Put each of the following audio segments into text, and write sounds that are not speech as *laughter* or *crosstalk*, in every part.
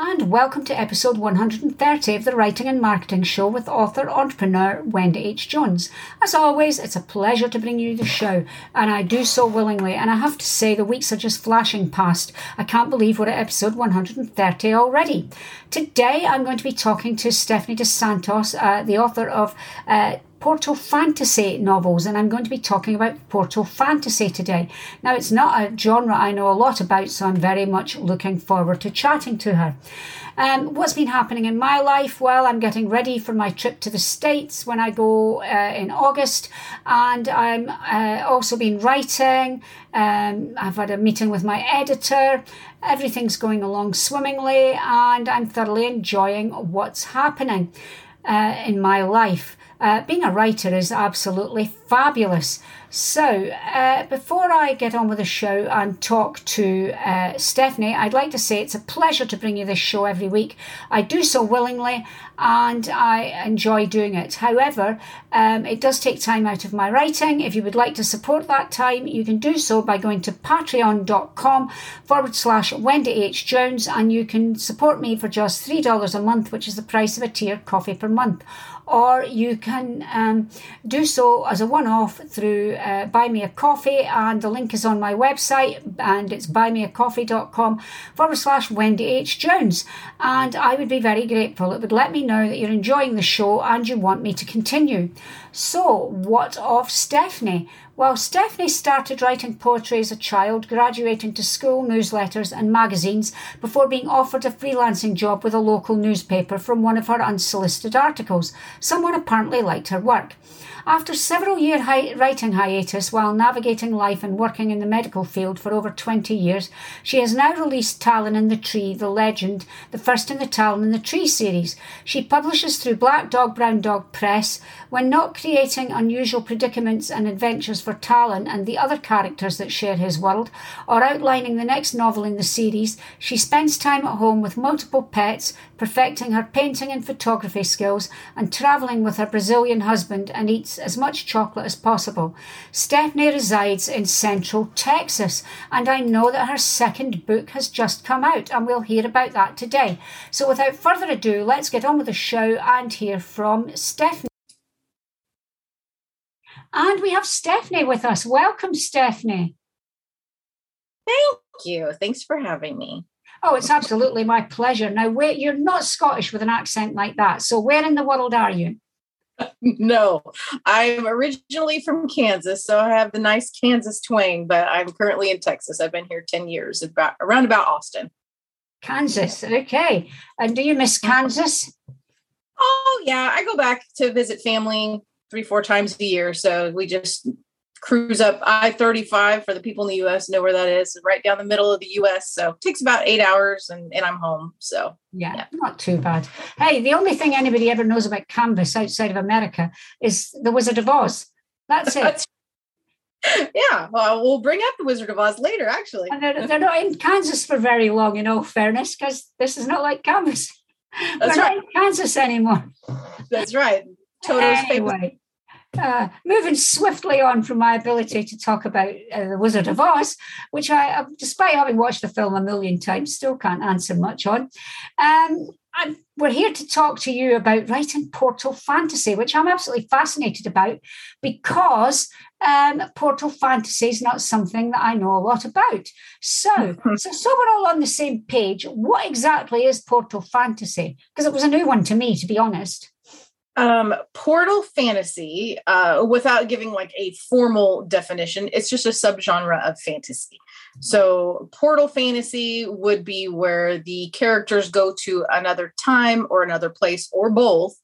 and welcome to episode 130 of the Writing and Marketing Show with author entrepreneur Wendy H. Jones. As always, it's a pleasure to bring you the show, and I do so willingly. And I have to say, the weeks are just flashing past. I can't believe we're at episode 130 already. Today, I'm going to be talking to Stephanie DosSantos, uh, the author of uh, Portal Fantasy novels, and I'm going to be talking about Portal Fantasy today. Now, it's not a genre I know a lot about, so I'm very much looking forward to chatting to her. Um, what's been happening in my life? Well, I'm getting ready for my trip to the States when I go uh, in August, and I'm uh, also been writing. Um, I've had a meeting with my editor. Everything's going along swimmingly, and I'm thoroughly enjoying what's happening uh, in my life. Uh, being a writer is absolutely fabulous. So, uh, before I get on with the show and talk to uh, Stephanie, I'd like to say it's a pleasure to bring you this show every week. I do so willingly and I enjoy doing it. However, um, it does take time out of my writing. If you would like to support that time, you can do so by going to patreon.com forward slash Wendy H. Jones and you can support me for just $3 a month, which is the price of a tier coffee per month or you can um, do so as a one off through uh, Buy Me a Coffee, and the link is on my website, and it's buymeacoffee.com forward slash Wendy H. Jones. And I would be very grateful. It would let me know that you're enjoying the show and you want me to continue. So, what of Stephanie? Well, Stephanie started writing poetry as a child, graduating to school newsletters and magazines before being offered a freelancing job with a local newspaper from one of her unsolicited articles. Someone apparently liked her work. After several year hi- writing hiatus while navigating life and working in the medical field for over 20 years, she has now released Talon and the Tree, the legend, the first in the Talon and the Tree series. She publishes through Black Dog Brown Dog Press. When not creating unusual predicaments and adventures for Talon and the other characters that share his world, or outlining the next novel in the series, she spends time at home with multiple pets, perfecting her painting and photography skills, and travelling with her Brazilian husband and eats as much chocolate as possible. Stephanie resides in central Texas, and I know that her second book has just come out, and we'll hear about that today. So without further ado, let's get on with the show and hear from Stephanie. And we have Stephanie with us. Welcome, Stephanie. Thank you. Thanks for having me. Oh, it's absolutely my pleasure. Now, you're not Scottish with an accent like that. So, where in the world are you? *laughs* no, I'm originally from Kansas, so I have the nice Kansas twang, but I'm currently in Texas. I've been here 10 years, about around about Austin. Kansas, okay. And do you miss Kansas? Oh yeah, I go back to visit family three, four times a year. So we just cruise up I 35 for the people in the US know where that is, right down the middle of the US. So it takes about eight hours and, and I'm home. So yeah, yeah, not too bad. Hey, the only thing anybody ever knows about Kansas outside of America is the Wizard of Oz. That's it. That's, *laughs* yeah, well, we'll bring up the Wizard of Oz later, actually. And they're, they're not in Kansas for very long, in all fairness, because this is not like Kansas. That's We're right. not in Kansas anymore. That's right. Toto's anyway, uh, moving swiftly on from my ability to talk about uh, The Wizard of Oz, which I, uh, despite having watched the film a million times, still can't answer much on. Um, we're here to talk to you about writing Portal Fantasy, which I'm absolutely fascinated about because um, Portal Fantasy is not something that I know a lot about. So, *laughs* so, so we're all on the same page. What exactly is Portal Fantasy? Because it was a new one to me, to be honest. Um, portal fantasy, uh, without giving like a formal definition, it's just a subgenre of fantasy. So, portal fantasy would be where the characters go to another time or another place or both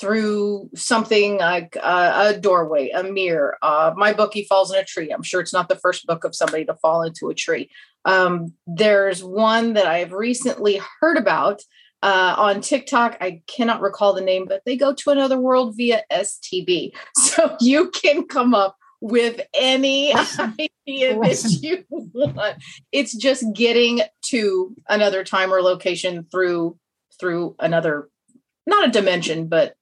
through something like uh, a doorway, a mirror. Uh, my bookie falls in a tree. I'm sure it's not the first book of somebody to fall into a tree. Um, there's one that I've recently heard about uh, on TikTok. I cannot recall the name, but they go to another world via STB. *laughs* So you can come up with any *laughs* idea that you want. It's just getting to another time or location through through another not a dimension, but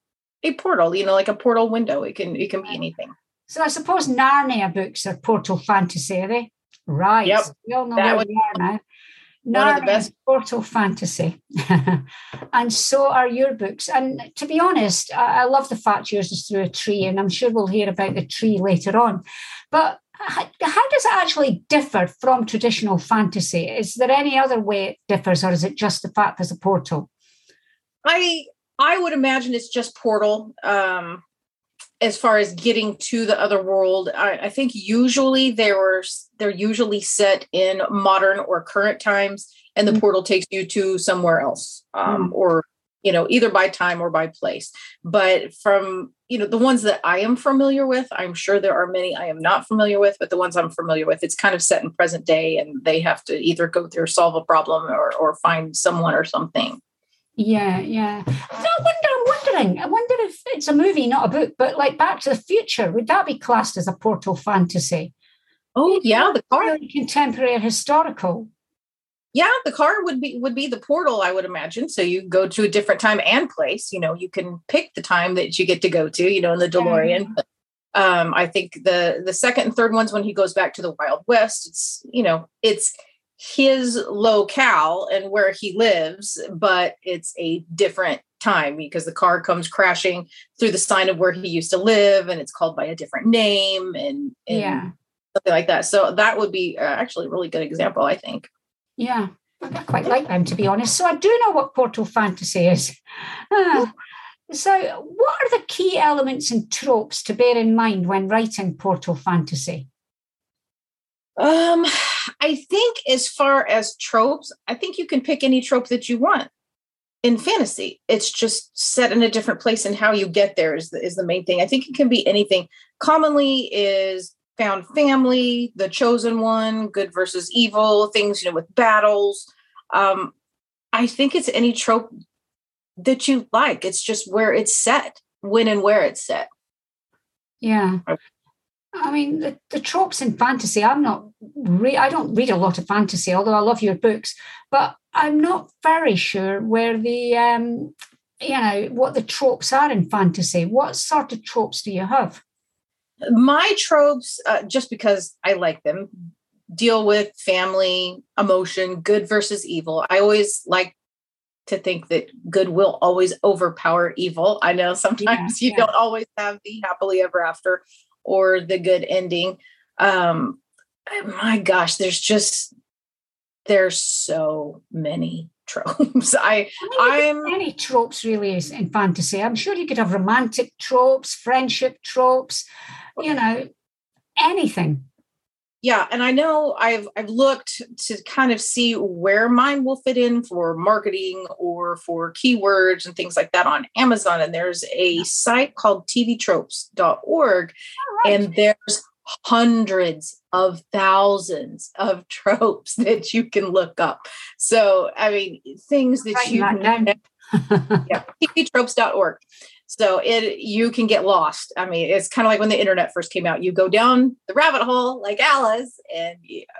a portal, you know, like a portal window. It can it can be anything. So I suppose Narnia books are portal fantasy, are they? Right. Yep. We all know that where we are now. Narnia is portal fantasy. *laughs* and so are your books. And to be honest, I, I love the fact yours is through a tree, and I'm sure we'll hear about the tree later on. But how, how does it actually differ from traditional fantasy? Is there any other way it differs, or is it just the fact there's a portal? I I would imagine it's just portal. Um, as far as getting to the other world, I, I think usually they were they're usually set in modern or current times, and the mm-hmm. portal takes you to somewhere else, um, mm-hmm. or you know either by time or by place. But from you know the ones that I am familiar with, I'm sure there are many I am not familiar with, but the ones I'm familiar with, it's kind of set in present day, and they have to either go through solve a problem or or find someone or something. Yeah, yeah. So I wonder, I'm wondering, I wonder if it's a movie, not a book, but like Back to the Future, would that be classed as a portal fantasy? Oh, yeah, the car really contemporary or historical. Yeah, the car would be would be the portal, I would imagine. So you go to a different time and place. You know, you can pick the time that you get to go to. You know, in the DeLorean. Yeah. Um, I think the the second and third ones when he goes back to the Wild West, it's you know, it's his locale and where he lives, but it's a different time because the car comes crashing through the sign of where he used to live and it's called by a different name and, and yeah. something like that. So that would be uh, actually a really good example i think. Yeah. I quite like them to be honest. So i do know what portal fantasy is. Uh, *laughs* so what are the key elements and tropes to bear in mind when writing portal fantasy um I think as far as tropes, I think you can pick any trope that you want in fantasy. It's just set in a different place and how you get there is the, is the main thing. I think it can be anything. Commonly is found family, the chosen one, good versus evil, things, you know, with battles. Um, I think it's any trope that you like. It's just where it's set, when and where it's set. Yeah. I mean, the, the tropes in fantasy, I'm not, re- I don't read a lot of fantasy, although I love your books, but I'm not very sure where the, um, you know, what the tropes are in fantasy. What sort of tropes do you have? My tropes, uh, just because I like them, deal with family, emotion, good versus evil. I always like to think that good will always overpower evil. I know sometimes yeah, *laughs* you yeah. don't always have the happily ever after or the good ending. Um, my gosh, there's just there's so many *laughs* tropes. I, I am many tropes really is in fantasy. I'm sure you could have romantic tropes, friendship tropes, you know, anything. Yeah, and I know I've I've looked to kind of see where mine will fit in for marketing or for keywords and things like that on Amazon. And there's a site called tvtropes.org, right. and there's hundreds of thousands of *laughs* tropes that you can look up. So I mean things that right, you *laughs* yeah, tvtropes.org. So it you can get lost. I mean, it's kind of like when the internet first came out. You go down the rabbit hole like Alice, and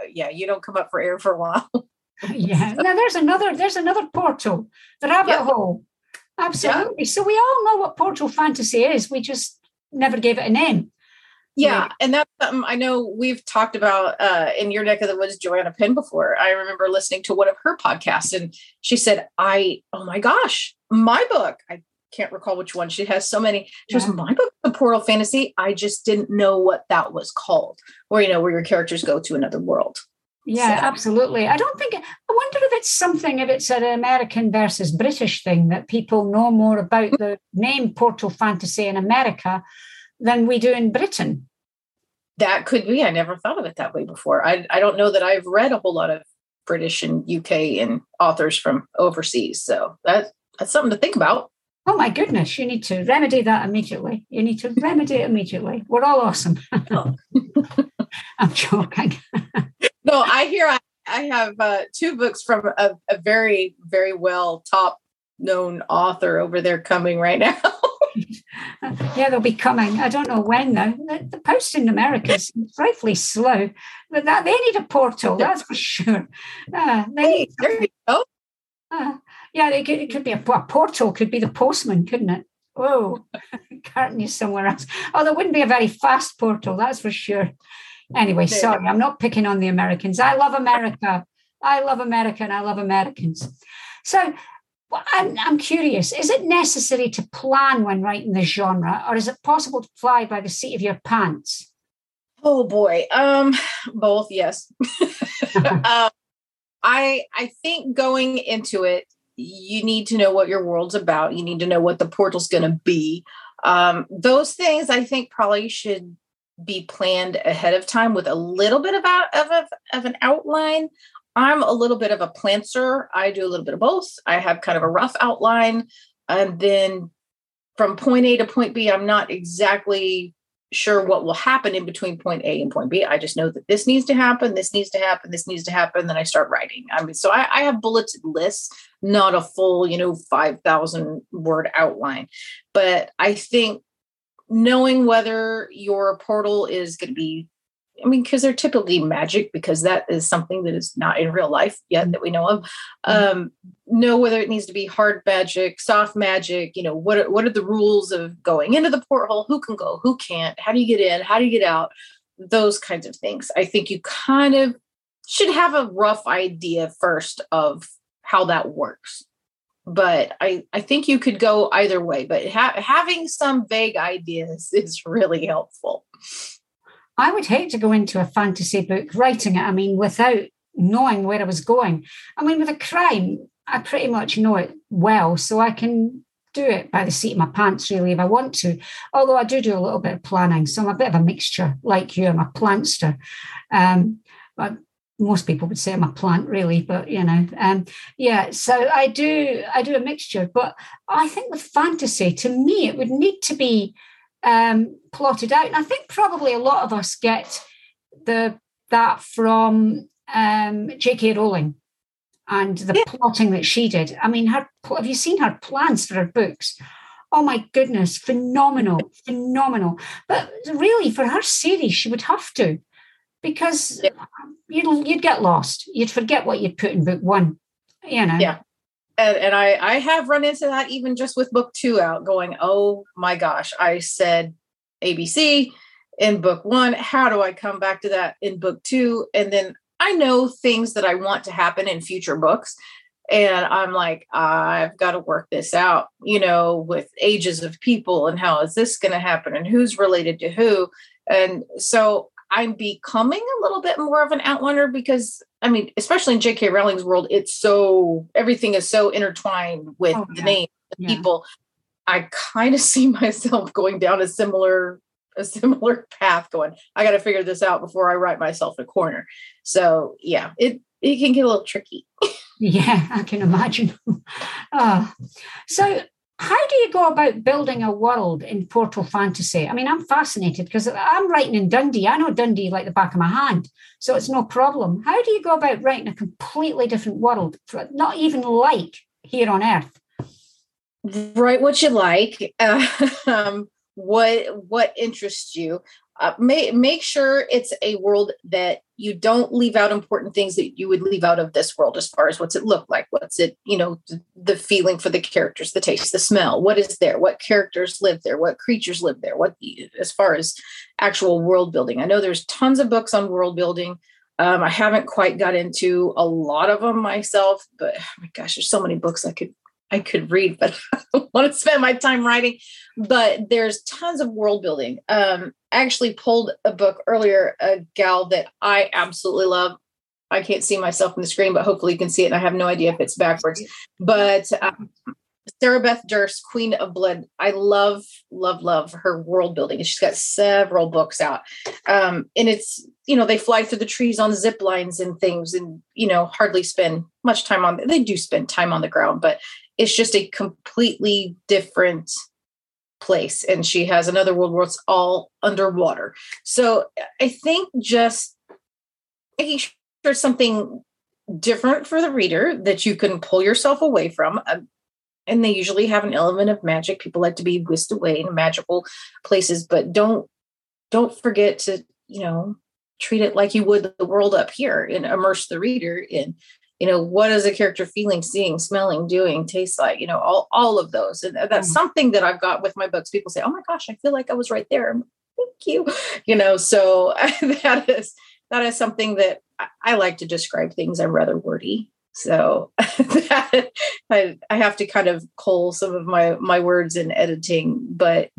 yeah, you don't come up for air for a while. *laughs* yeah. Now there's another there's another portal, the rabbit hole. Absolutely. So we all know what portal fantasy is. We just never gave it a name. Yeah, and that's something I know we've talked about uh, in your neck of the woods, Joanna Penn, before. I remember listening to one of her podcasts, and she said, "I, oh my gosh, my book. I can't recall which one. She has so many. She yeah. my book, The Portal Fantasy. I just didn't know what that was called, or you know, where your characters go to another world. Yeah, so. absolutely. I don't think. I wonder if it's something. If it's an American versus British thing that people know more about the name Portal Fantasy in America than we do in Britain. That could be. I never thought of it that way before. I I don't know that I've read a whole lot of British and UK and authors from overseas. So that that's something to think about. Oh my goodness, you need to remedy that immediately. You need to remedy it immediately. We're all awesome. Oh. *laughs* I'm joking. *laughs* no, I hear I, I have uh, two books from a, a very, very well top known author over there coming right now. *laughs* yeah, they'll be coming. I don't know when though. The, the post in America is frightfully slow, but that they need a portal. That's for sure. Uh, hey, there you go. Uh, yeah, it could, it could be a, a, portal. Could be the postman, couldn't it? Whoa, *laughs* carton you somewhere else. Oh, there wouldn't be a very fast portal. That's for sure. Anyway, sorry, I'm not picking on the Americans. I love America. I love America and I love Americans. So well, I'm, I'm curious is it necessary to plan when writing the genre, or is it possible to fly by the seat of your pants? Oh boy, um, both. Yes, *laughs* *laughs* um, I I think going into it, you need to know what your world's about. You need to know what the portal's going to be. Um, those things I think probably should be planned ahead of time with a little bit of, of, of, of an outline. I'm a little bit of a planter. I do a little bit of both. I have kind of a rough outline. And then from point A to point B, I'm not exactly sure what will happen in between point A and point B. I just know that this needs to happen, this needs to happen, this needs to happen. Then I start writing. I mean, so I, I have bulleted lists, not a full, you know, 5,000 word outline. But I think knowing whether your portal is going to be I mean, because they're typically magic, because that is something that is not in real life yet that we know of. Mm-hmm. Um, know whether it needs to be hard magic, soft magic. You know, what are, what are the rules of going into the portal? Who can go? Who can't? How do you get in? How do you get out? Those kinds of things. I think you kind of should have a rough idea first of how that works. But I, I think you could go either way. But ha- having some vague ideas *laughs* is really helpful. I would hate to go into a fantasy book writing it, I mean, without knowing where I was going. I mean, with a crime, I pretty much know it well, so I can do it by the seat of my pants, really, if I want to. Although I do do a little bit of planning, so I'm a bit of a mixture, like you. I'm a plantster. Um, but most people would say I'm a plant, really, but you know, um, yeah. So I do, I do a mixture. But I think with fantasy, to me, it would need to be um, plotted out. And I think probably a lot of us get the that from um, J.K. Rowling and the yeah. plotting that she did. I mean, her have you seen her plans for her books? Oh my goodness, phenomenal, phenomenal. But really, for her series, she would have to, because yeah. you'd you'd get lost. You'd forget what you'd put in book one. You know. Yeah and, and I, I have run into that even just with book two out going oh my gosh i said abc in book one. How do i come back to that in book two? And then i know things that i want to happen in future books and i'm like i've got to work this out you know with ages of people and how is this going to happen and who's related to who? And so I'm becoming a little bit more of an outliner because I mean, especially in J.K. Rowling's world, it's so everything is so intertwined with oh, the name, the yeah. people. I kind of *laughs* see myself going down a similar a similar *laughs* path going i got to figure this out before i write myself a corner so yeah it it can get a little tricky *laughs* yeah i can imagine uh, so how do you go about building a world in Portal Fantasy? I mean, I'm fascinated because I'm writing in Dundee. I know Dundee like the back of my hand, so it's no problem. How do you go about writing a completely different world, not even like here on Earth? Write what you like, uh, *laughs* um, what what interests you. Uh, make make sure it's a world that you don't leave out important things that you would leave out of this world as far as what's it look like what's it you know the feeling for the characters the taste the smell what is there what characters live there what creatures live there what as far as actual world building i know there's tons of books on world building um, i haven't quite got into a lot of them myself but oh my gosh there's so many books i could I could read, but *laughs* I don't want to spend my time writing. But there's tons of world building. Um, I actually pulled a book earlier, a gal that I absolutely love. I can't see myself on the screen, but hopefully you can see it. And I have no idea if it's backwards. But um, Sarah Beth Durst, Queen of Blood. I love, love, love her world building. She's got several books out. Um, and it's, you know, they fly through the trees on zip lines and things and, you know, hardly spend much time on, they do spend time on the ground, but it's just a completely different place and she has another world where it's all underwater so i think just making sure something different for the reader that you can pull yourself away from uh, and they usually have an element of magic. People like to be whisked away in magical places, but don't don't forget to, you know, treat it like you would the world up here and immerse the reader in you know what is a character feeling seeing smelling doing taste like you know all, all of those. And that's mm-hmm. something that i've got with my books. People say oh my gosh i feel like i was right there. Thank you. *laughs* You know so *laughs* that is that is something that I, like to describe things. I'm rather wordy. So *laughs* that, I, I have to kind of cull some of my my words in editing but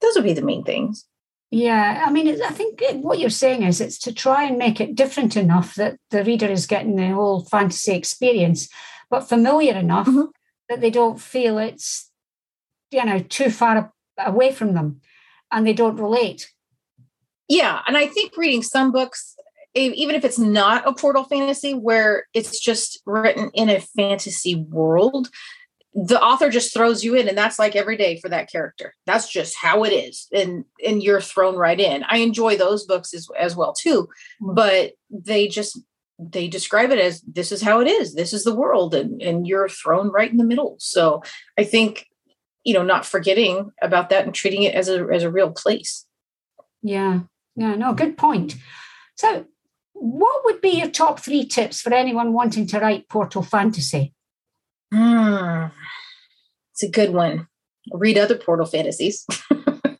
those would be the main things yeah, I mean, I think what you're saying is it's to try and make it different enough that the reader is getting the whole fantasy experience, but familiar enough mm-hmm. that they don't feel it's, you know, too far away from them and they don't relate. Yeah. And I think reading some books, even if it's not a portal fantasy where it's just written in a fantasy world, the author just throws you in and that's like every day for that character. That's just how it is and and you're thrown right in. I enjoy those books as, as well too mm-hmm. but they just they describe it as this is how it is. This is the world and and you're thrown right in the middle. So i think you know not forgetting about that and treating it as a as a real place. Yeah. Yeah no good point. So what would be your top three tips for anyone wanting to write portal fantasy Hmm. It's a good one. Read other portal fantasies. *laughs*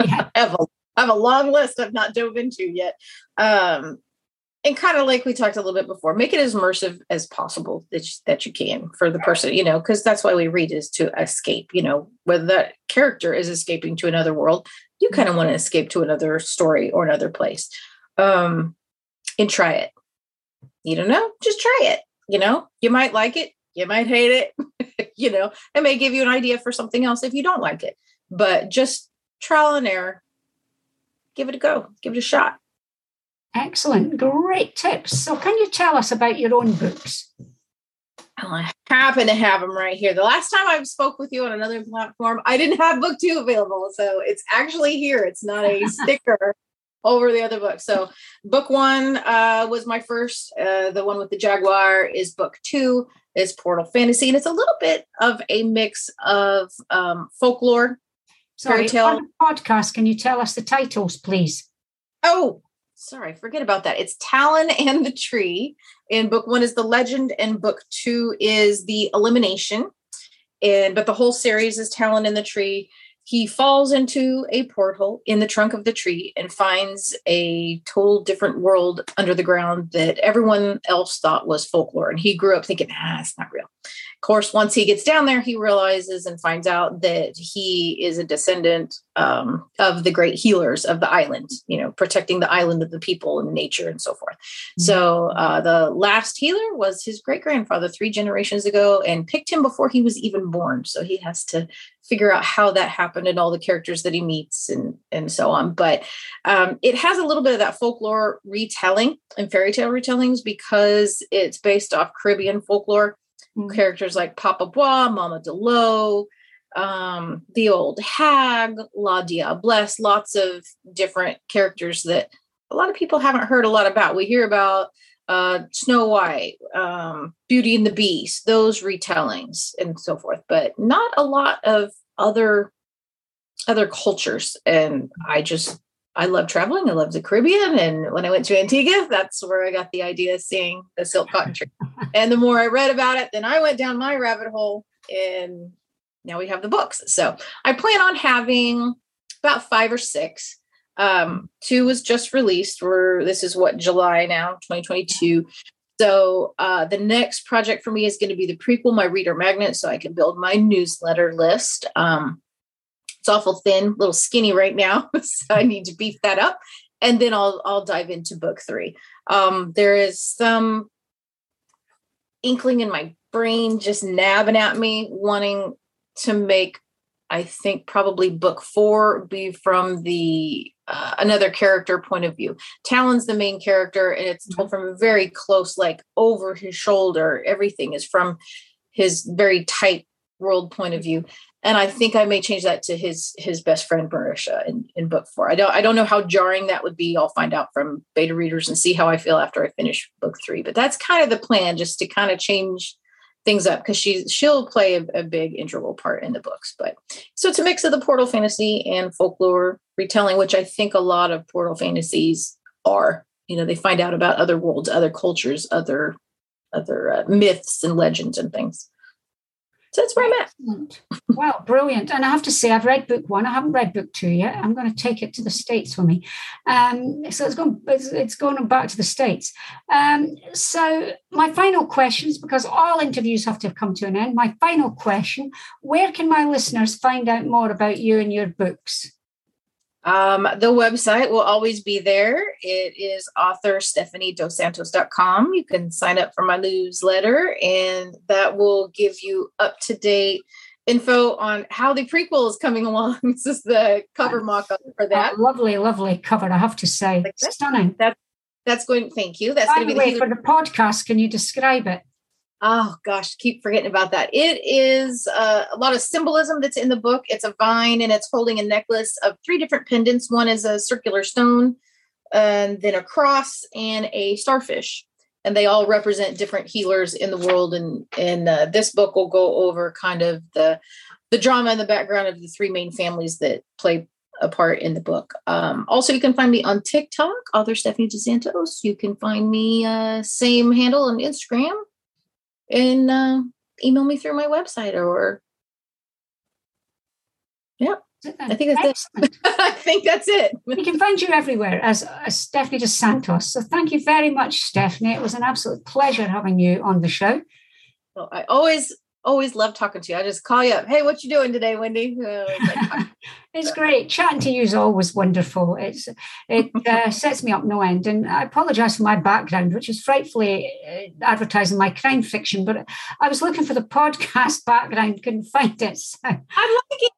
Yeah. I, have a, I have a long list I've not dove into yet. Um, and kind of like we talked a little bit before, make it as immersive as possible that you, that you can for the person, you know, because that's why we read is to escape, you know, whether that character is escaping to another world, you kind of want to escape to another story or another place. Um, and try it. You don't know, just try it. You know, you might like it, you might hate it. *laughs* you know, it may give you an idea for something else if you don't like it. But just trial and error. Give it a go. Give it a shot. Excellent. Great tips. So, can you tell us about your own books? Oh, I happen to have them right here. The last time I spoke with you on another platform, I didn't have book two available. So it's actually here. It's not a *laughs* sticker over the other book. So book one uh, was my first. Uh, the one with the Jaguar is book two is Portal Fantasy, and it's a little bit of a mix of um, folklore, sorry, fairy tale. podcast, can you tell us the titles, please? Oh, sorry, forget about that. It's Talon and the Tree. And book one is the Legend, and book two is the Elimination. And but the whole series is Talon and the Tree he falls into a portal in the trunk of the tree and finds a total different world under the ground that everyone else thought was folklore. And he grew up thinking, ah, it's not real Of course, once he gets down there, he realizes and finds out that he is a descendant um, of the great healers of the island, you know, protecting the island of the people and nature and so forth. Mm-hmm. So uh, the last healer was his great grandfather three generations ago and picked him before he was even born. So he has to figure out how that happened and all the characters that he meets and and so on but um, it has a little bit of that folklore retelling and fairy tale retellings because it's based off caribbean folklore mm-hmm. characters like Papa Bois, Mama Delo, um, the old hag, La Diablesse, lots of different characters that a lot of people haven't heard a lot about. We hear about uh, Snow White, um, Beauty and the Beast, those retellings and so forth, but not a lot of other other cultures. And I just I love traveling. I love the Caribbean. And when I went to Antigua, that's where I got the idea of seeing the silk cotton tree. *laughs* and the more I read about it, then I went down my rabbit hole. And now we have the books. So I plan on having about five or six. Um, two was just released. Where this is what July now, 2022. So uh, the next project for me is going to be the prequel, my reader magnet, so I can build my newsletter list. Um, it's awful thin, little skinny right now. *laughs* so I need to beef that up. And then I'll I'll dive into book three. Um, there is some inkling in my brain just nabbing at me, wanting to make I think probably book four be from the uh, another character point of view. Talon's the main character, and it's told mm-hmm. from a very close, like over his shoulder. Everything is from his very tight world point of view and I think I may change that to his his best friend Marisha in, in book four. I don't I don't know how jarring that would be. I'll find out from beta readers and see how I feel after I finish book three. But that's kind of the plan, just to kind of change things up because she she'll play a, a, big integral part in the books. But so it's a mix of the portal fantasy and folklore retelling, which I think a lot of portal fantasies are. You know, they find out about other worlds, other cultures, other other uh, myths and legends and things. So that's where I'm at. wow, brilliant. And I have to say, I've read book one. I haven't read book two yet. I'm going to take it to the States for me. Um, so it's going, it's, going back to the States. Um, so my final questions, because all interviews have to come to an end. My final question, where can my listeners find out more about you and your books? Um, the website will always be there. It is author stephanie.dosantos.com. You can sign up for my newsletter, and that will give you up to date info on how the prequel is coming along. *laughs* this is the cover mock up for that. Oh, lovely, lovely cover, I have to say. Like that. Stunning. That, that's going, thank you. That's going to be way, the for the podcast. Can you describe it? Oh gosh, keep forgetting about that. It is uh, a lot of symbolism that's in the book. It's a vine and it's holding a necklace of three different pendants. One is a circular stone, and then a cross and a starfish. And they all represent different healers in the world. And and uh, this book will go over kind of the the drama and the background of the three main families that play a part in the book. Um, also, you can find me on TikTok, author Stephanie DosSantos. You can find me uh, same handle on Instagram and uh, email me through my website or yeah I think that's Excellent. it. *laughs* I think that's it. We can find you everywhere as, as Stephanie DosSantos. So thank you very much, Stephanie. It was an absolute pleasure having you on the show. Well, I always always love talking to you. I just call you up. Hey, what you doing today, Wendy? *laughs* *laughs* it's great. Chatting to you is always wonderful. It's it *laughs* uh, sets me up no end. And I apologise for my background, which is frightfully uh, advertising my crime fiction. But I was looking for the podcast background, couldn't find it. So. I like it.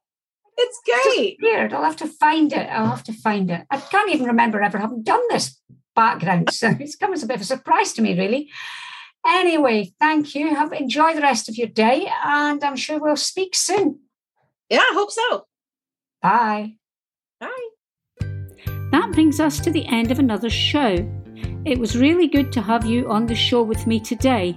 It's great. It's weird. I'll have to find it. I'll have to find it. I can't even remember ever having done this background. So it's come as a bit of a surprise to me, really. Anyway, thank you. Have enjoy the rest of your day, and I'm sure we'll speak soon. Yeah, I hope so. Bye. Bye. That brings us to the end of another show. It was really good to have you on the show with me today.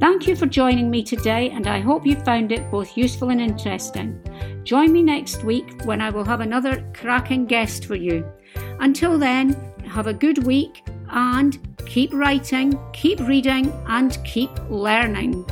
Thank you for joining me today, and I hope you found it both useful and interesting. Join me next week when I will have another cracking guest for you. Until then, have a good week and keep writing, keep reading, and keep learning.